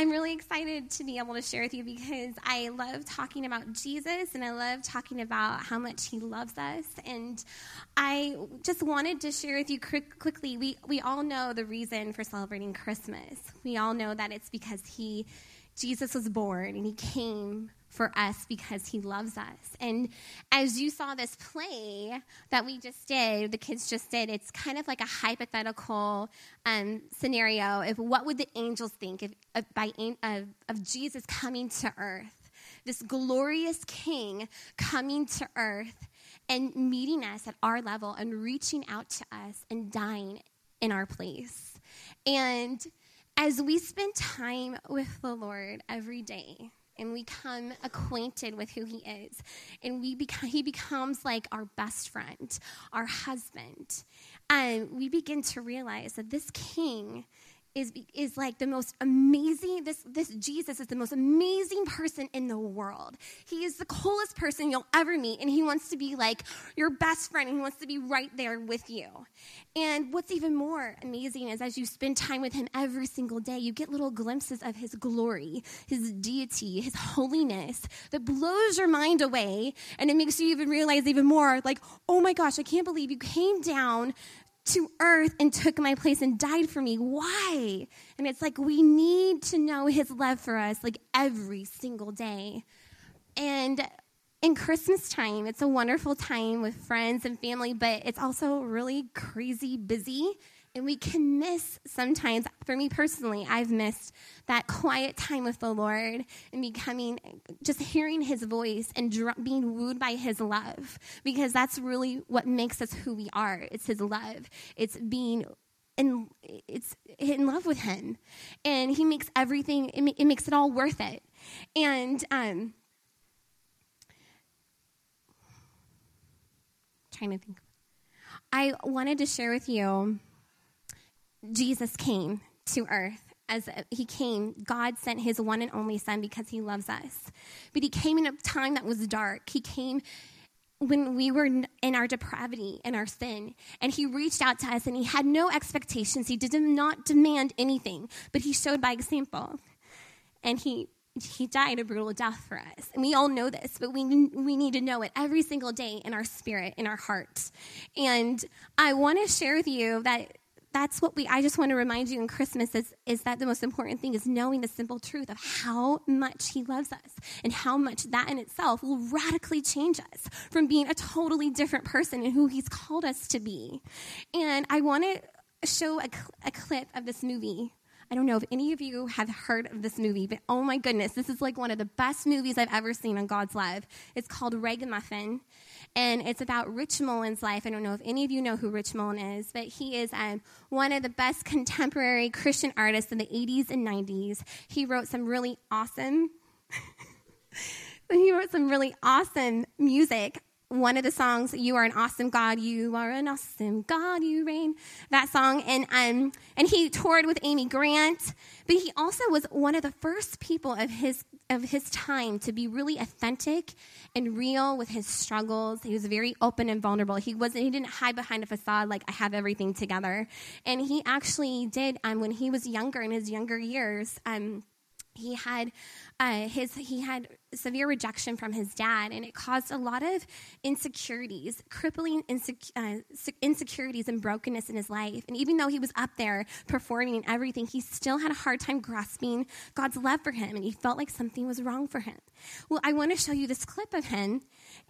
I'm really excited to be able to share with you because I love talking about Jesus and I love talking about how much he loves us. And I just wanted to share with you quickly. We, we all know the reason for celebrating Christmas. We all know that it's because he, Jesus was born and he came for us because he loves us. And as you saw this play that we just did, the kids just did, it's kind of like a hypothetical um, scenario of what would the angels think if, of, by, of, of Jesus coming to earth, this glorious king coming to earth and meeting us at our level and reaching out to us and dying in our place. And as we spend time with the Lord every day, and we become acquainted with who he is. And we become, he becomes like our best friend our husband. And we begin to realize that this king is, is like the most amazing this, this jesus is the most amazing person in the world. He is the coolest person you'll ever meet and he wants to be like your best friend and he wants to be right there with you. And what's even more amazing is as you spend time with him every single day you get little glimpses of his glory his deity his holiness that blows your mind away and it makes you even realize even more like oh my gosh i can't believe you came down to earth and took my place and died for me. Why? And it's like we need to know his love for us like every single day. And in Christmas time, it's a wonderful time with friends and family, but it's also really crazy busy and we can miss sometimes, for me personally, I've missed that quiet time with the Lord and becoming, just hearing his voice and dr- being wooed by his love. Because that's really what makes us who we are. It's his love. It's being in, it's in love with him. And he makes everything, it, ma- it makes it all worth it. And, um, trying to think. I wanted to share with you Jesus came to earth. As he came, God sent his one and only son because he loves us. But he came in a time that was dark. He came when we were in our depravity and our sin. And he reached out to us and he had no expectations. He did not demand anything, but he showed by example. And he he died a brutal death for us. And we all know this, but we, we need to know it every single day in our spirit, in our heart. And I want to share with you that that's what we i just want to remind you in christmas is, is that the most important thing is knowing the simple truth of how much he loves us and how much that in itself will radically change us from being a totally different person and who he's called us to be. And i want to show a, a clip of this movie. I don't know if any of you have heard of this movie, but oh my goodness, this is like one of the best movies I've ever seen on God's love. It's called Ragamuffin, and it's about Rich Mullins' life. I don't know if any of you know who Rich Mullins is, but he is um, one of the best contemporary Christian artists in the 80s and 90s. He wrote some really awesome. he wrote some really awesome music one of the songs, "You Are an Awesome God, You Are an Awesome God, You Reign." That song, and um, and he toured with Amy Grant, but he also was one of the first people of his of his time to be really authentic and real with his struggles. He was very open and vulnerable. He wasn't. He didn't hide behind a facade like I have everything together. And he actually did um, when he was younger in his younger years. Um, he had uh, his he had severe rejection from his dad, and it caused a lot of insecurities, crippling insec- uh, insecurities and brokenness in his life. And even though he was up there performing and everything, he still had a hard time grasping God's love for him, and he felt like something was wrong for him. Well, I want to show you this clip of him,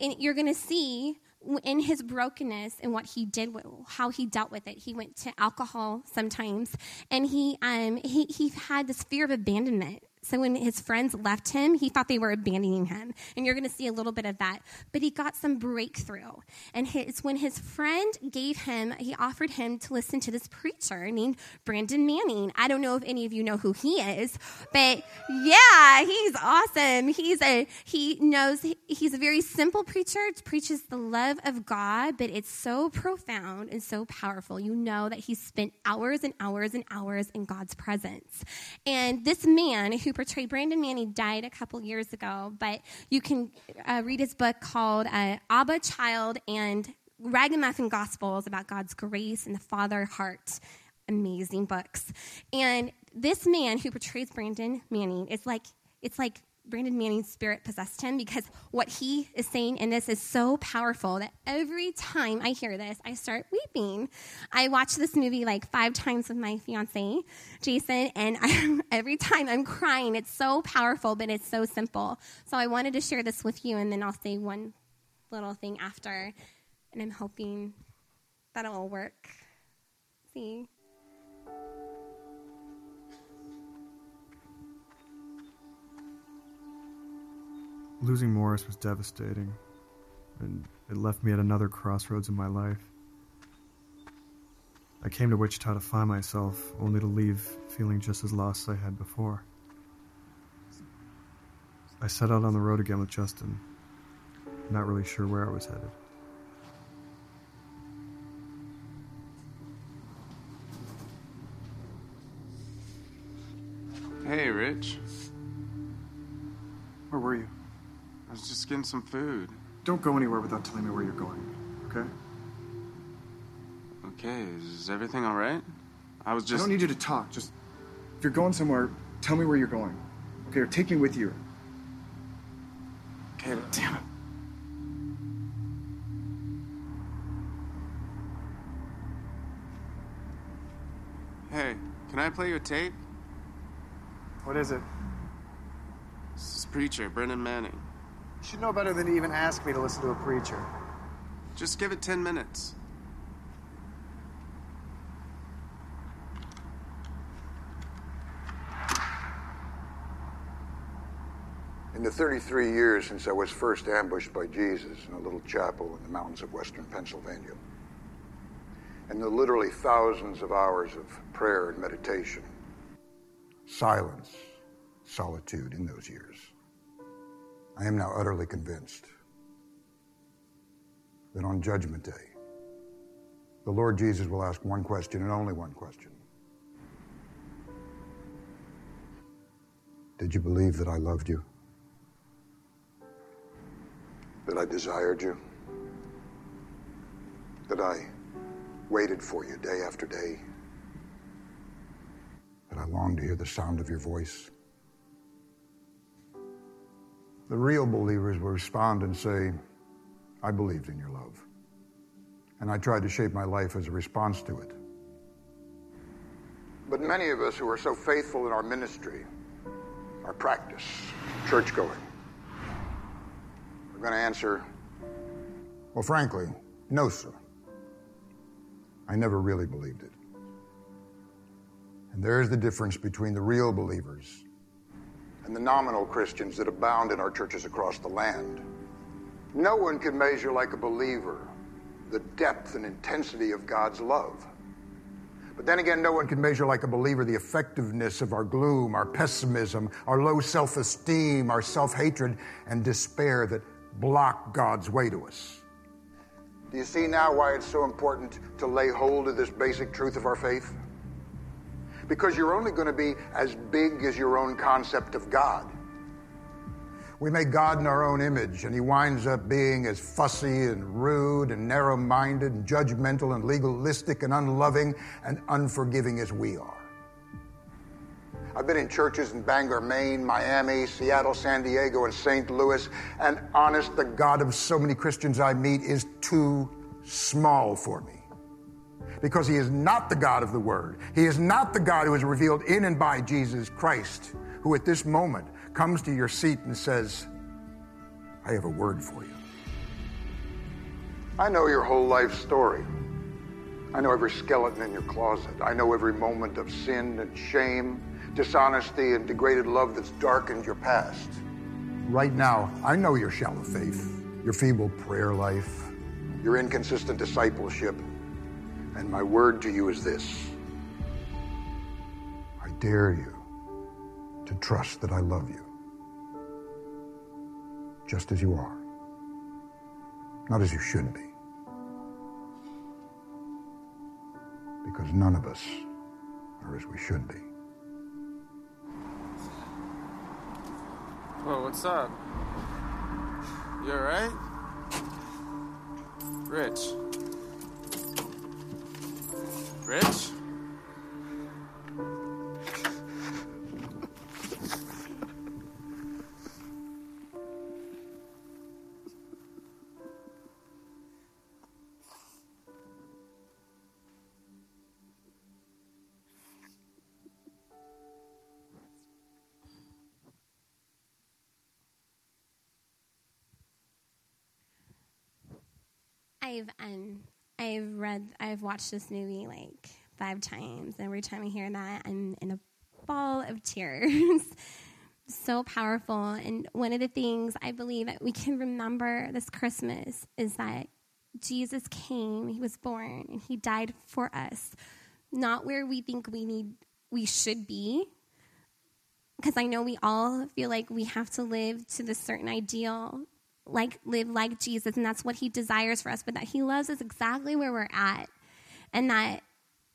and you're going to see in his brokenness and what he did, how he dealt with it. He went to alcohol sometimes, and he um, he he had this fear of abandonment so when his friends left him, he thought they were abandoning him. And you're going to see a little bit of that. But he got some breakthrough. And it's when his friend gave him, he offered him to listen to this preacher named Brennan Manning. I don't know if any of you know who he is, but yeah, he's awesome. He's a, he knows, he's a very simple preacher, preaches the love of God, but it's so profound and so powerful. You know that he spent hours and hours and hours in God's presence. And this man who portrayed Brennan Manning died a couple years ago, but you can uh, read his book called uh, Abba Child and Ragamuffin Gospels about God's grace and the Father heart. Amazing books. And this man who portrays Brennan Manning is like, it's like Brennan Manning's spirit possessed him because what he is saying in this is so powerful that every time I hear this, I start weeping. I watch this movie like five times with my fiance, Jason, and I, every time I'm crying. It's so powerful, but it's so simple. So I wanted to share this with you, and then I'll say one little thing after, and I'm hoping that it will work. See? Losing Morris was devastating, and it left me at another crossroads in my life. I came to Wichita to find myself, only to leave feeling just as lost as I had before. I set out on the road again with Justin, not really sure where I was headed. Hey, Rich. Where were you? I was just getting some food. Don't go anywhere without telling me where you're going, okay? Okay, is everything all right? I was just. I don't need you to talk. Just if you're going somewhere, tell me where you're going. Okay, or take me with you. Okay, but damn it. Hey, can I play you a tape? What is it? This is Preacher, Brennan Manning. You should know better than to even ask me to listen to a preacher. Just give it 10 minutes. In the 33 years since I was first ambushed by Jesus in a little chapel in the mountains of western Pennsylvania, and the literally thousands of hours of prayer and meditation, silence, solitude in those years, I am now utterly convinced that on Judgment Day, the Lord Jesus will ask one question and only one question Did you believe that I loved you? that I desired you, that I waited for you day after day, that I longed to hear the sound of your voice. The real believers will respond and say, I believed in your love, and I tried to shape my life as a response to it. But many of us who are so faithful in our ministry, our practice, church going, are going to answer, well, frankly, no, sir. I never really believed it. And there's the difference between the real believers and the nominal Christians that abound in our churches across the land. No one can measure like a believer the depth and intensity of God's love. But then again, no one can measure like a believer the effectiveness of our gloom, our pessimism, our low self esteem, our self hatred, and despair that block God's way to us. Do you see now why it's so important to lay hold of this basic truth of our faith? Because you're only going to be as big as your own concept of God. We make God in our own image, and he winds up being as fussy and rude and narrow minded and judgmental and legalistic and unloving and unforgiving as we are. I've been in churches in Bangor, Maine, Miami, Seattle, San Diego, and St. Louis, and honest, the God of so many Christians I meet is too small for me. Because he is not the God of the Word. He is not the God who is revealed in and by Jesus Christ, who at this moment comes to your seat and says, I have a word for you. I know your whole life story. I know every skeleton in your closet. I know every moment of sin and shame dishonesty, and degraded love that's darkened your past. Right now, I know your shallow faith, your feeble prayer life, your inconsistent discipleship, and my word to you is this I dare you to trust that I love you, just as you are, not as you should be. Because none of us are as we should be. Whoa, what's up? You alright? Rich. Rich? I've um, I've read, I've watched this movie like five times. Every time I hear that, I'm in a ball of tears. so powerful. And one of the things I believe that we can remember this Christmas is that Jesus came, he was born, and he died for us. Not where we think we need we should be. Because I know we all feel like we have to live to this certain ideal, like live like Jesus, and that's what he desires for us, but that he loves us exactly where we're at. And that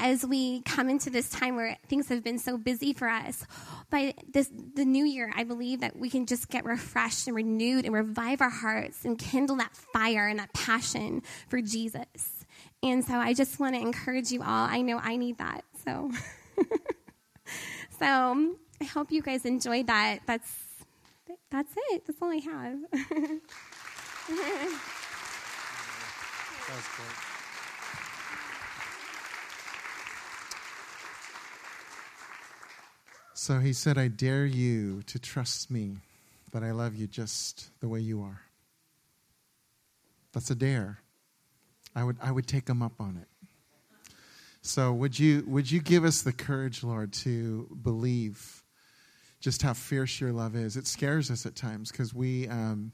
as we come into this time where things have been so busy for us, by this the new year, I believe that we can just get refreshed and renewed and revive our hearts and kindle that fire and that passion for Jesus. And so I just want to encourage you all. I know I need that. So so I hope you guys enjoyed that. That's that's it. That's all I have. That's great. So he said, I dare you to trust me but I love you just the way you are. That's a dare. I would, I would take him up on it. So would you, would you give us the courage, Lord, to believe just how fierce your love is? It scares us at times because we, um,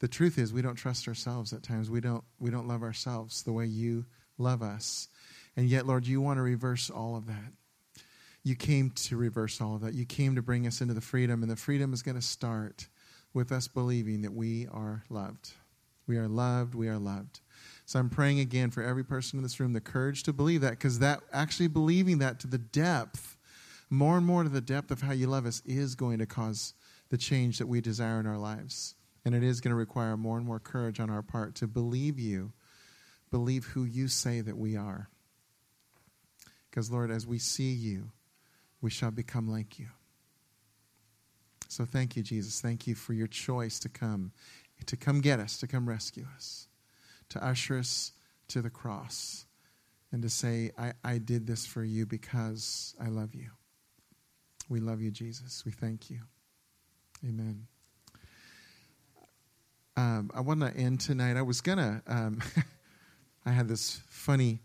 the truth is we don't trust ourselves at times. We don't, we don't love ourselves the way you love us. And yet, Lord, you want to reverse all of that you came to reverse all of that. You came to bring us into the freedom, and the freedom is going to start with us believing that we are loved. We are loved. We are loved. So I'm praying again for every person in this room the courage to believe that, because that actually believing that to the depth, more and more to the depth of how you love us, is going to cause the change that we desire in our lives. And it is going to require more and more courage on our part to believe you, believe who you say that we are. Because, Lord, as we see you, we shall become like you. So thank you, Jesus. Thank you for your choice to come, to come get us, to come rescue us, to usher us to the cross, and to say, I, I did this for you because I love you. We love you, Jesus. We thank you. Amen. Um, I want to end tonight. I was going to, um, I had this funny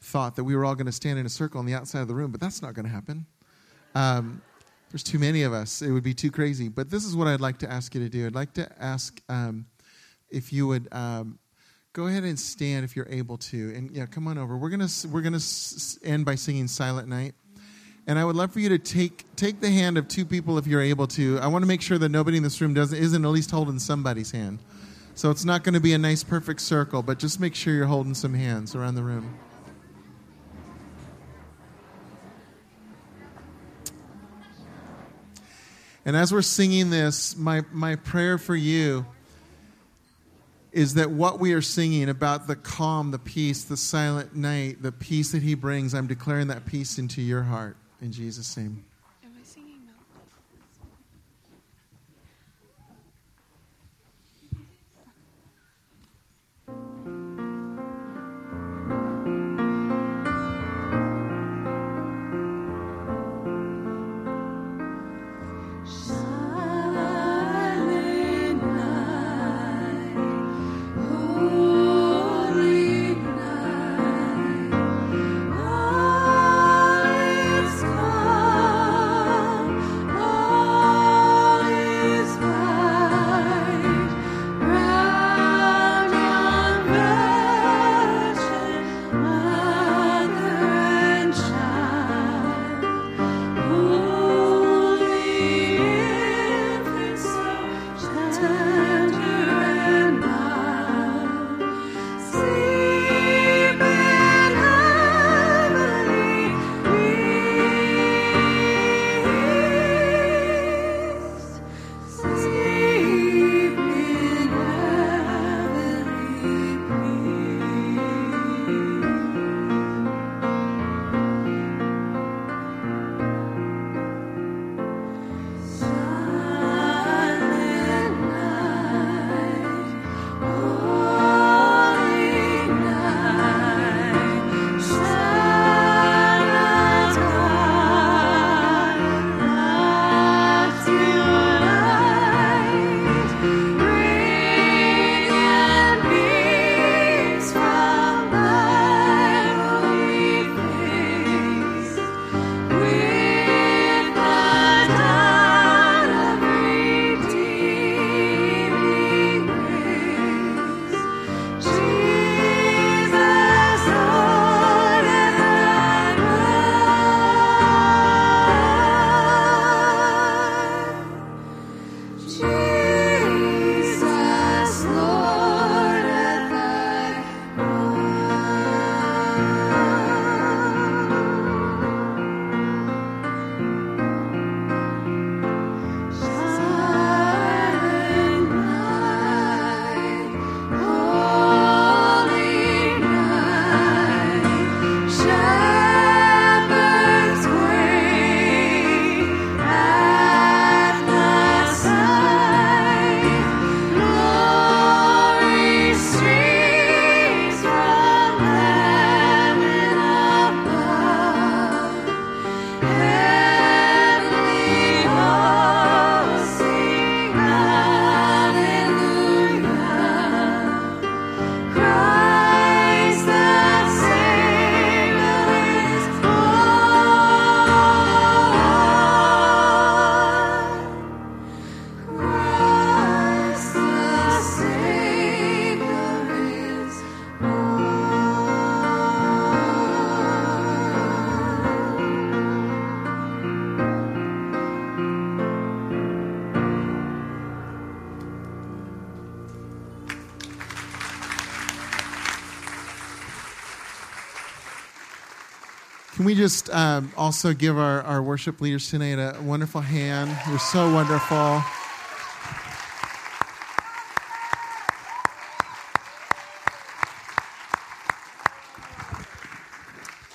thought that we were all going to stand in a circle on the outside of the room, but that's not going to happen. Um, there's too many of us. It would be too crazy. But this is what I'd like to ask you to do. I'd like to ask um, if you would um, go ahead and stand if you're able to, and yeah, come on over. We're gonna we're gonna end by singing "Silent Night," and I would love for you to take take the hand of two people if you're able to. I want to make sure that nobody in this room doesn't isn't at least holding somebody's hand. So it's not going to be a nice perfect circle, but just make sure you're holding some hands around the room. And as we're singing this, my, my prayer for you is that what we are singing about the calm, the peace, the silent night, the peace that He brings, I'm declaring that peace into your heart in Jesus' name. We just um, also give our, our worship leaders tonight a wonderful hand? You're so wonderful.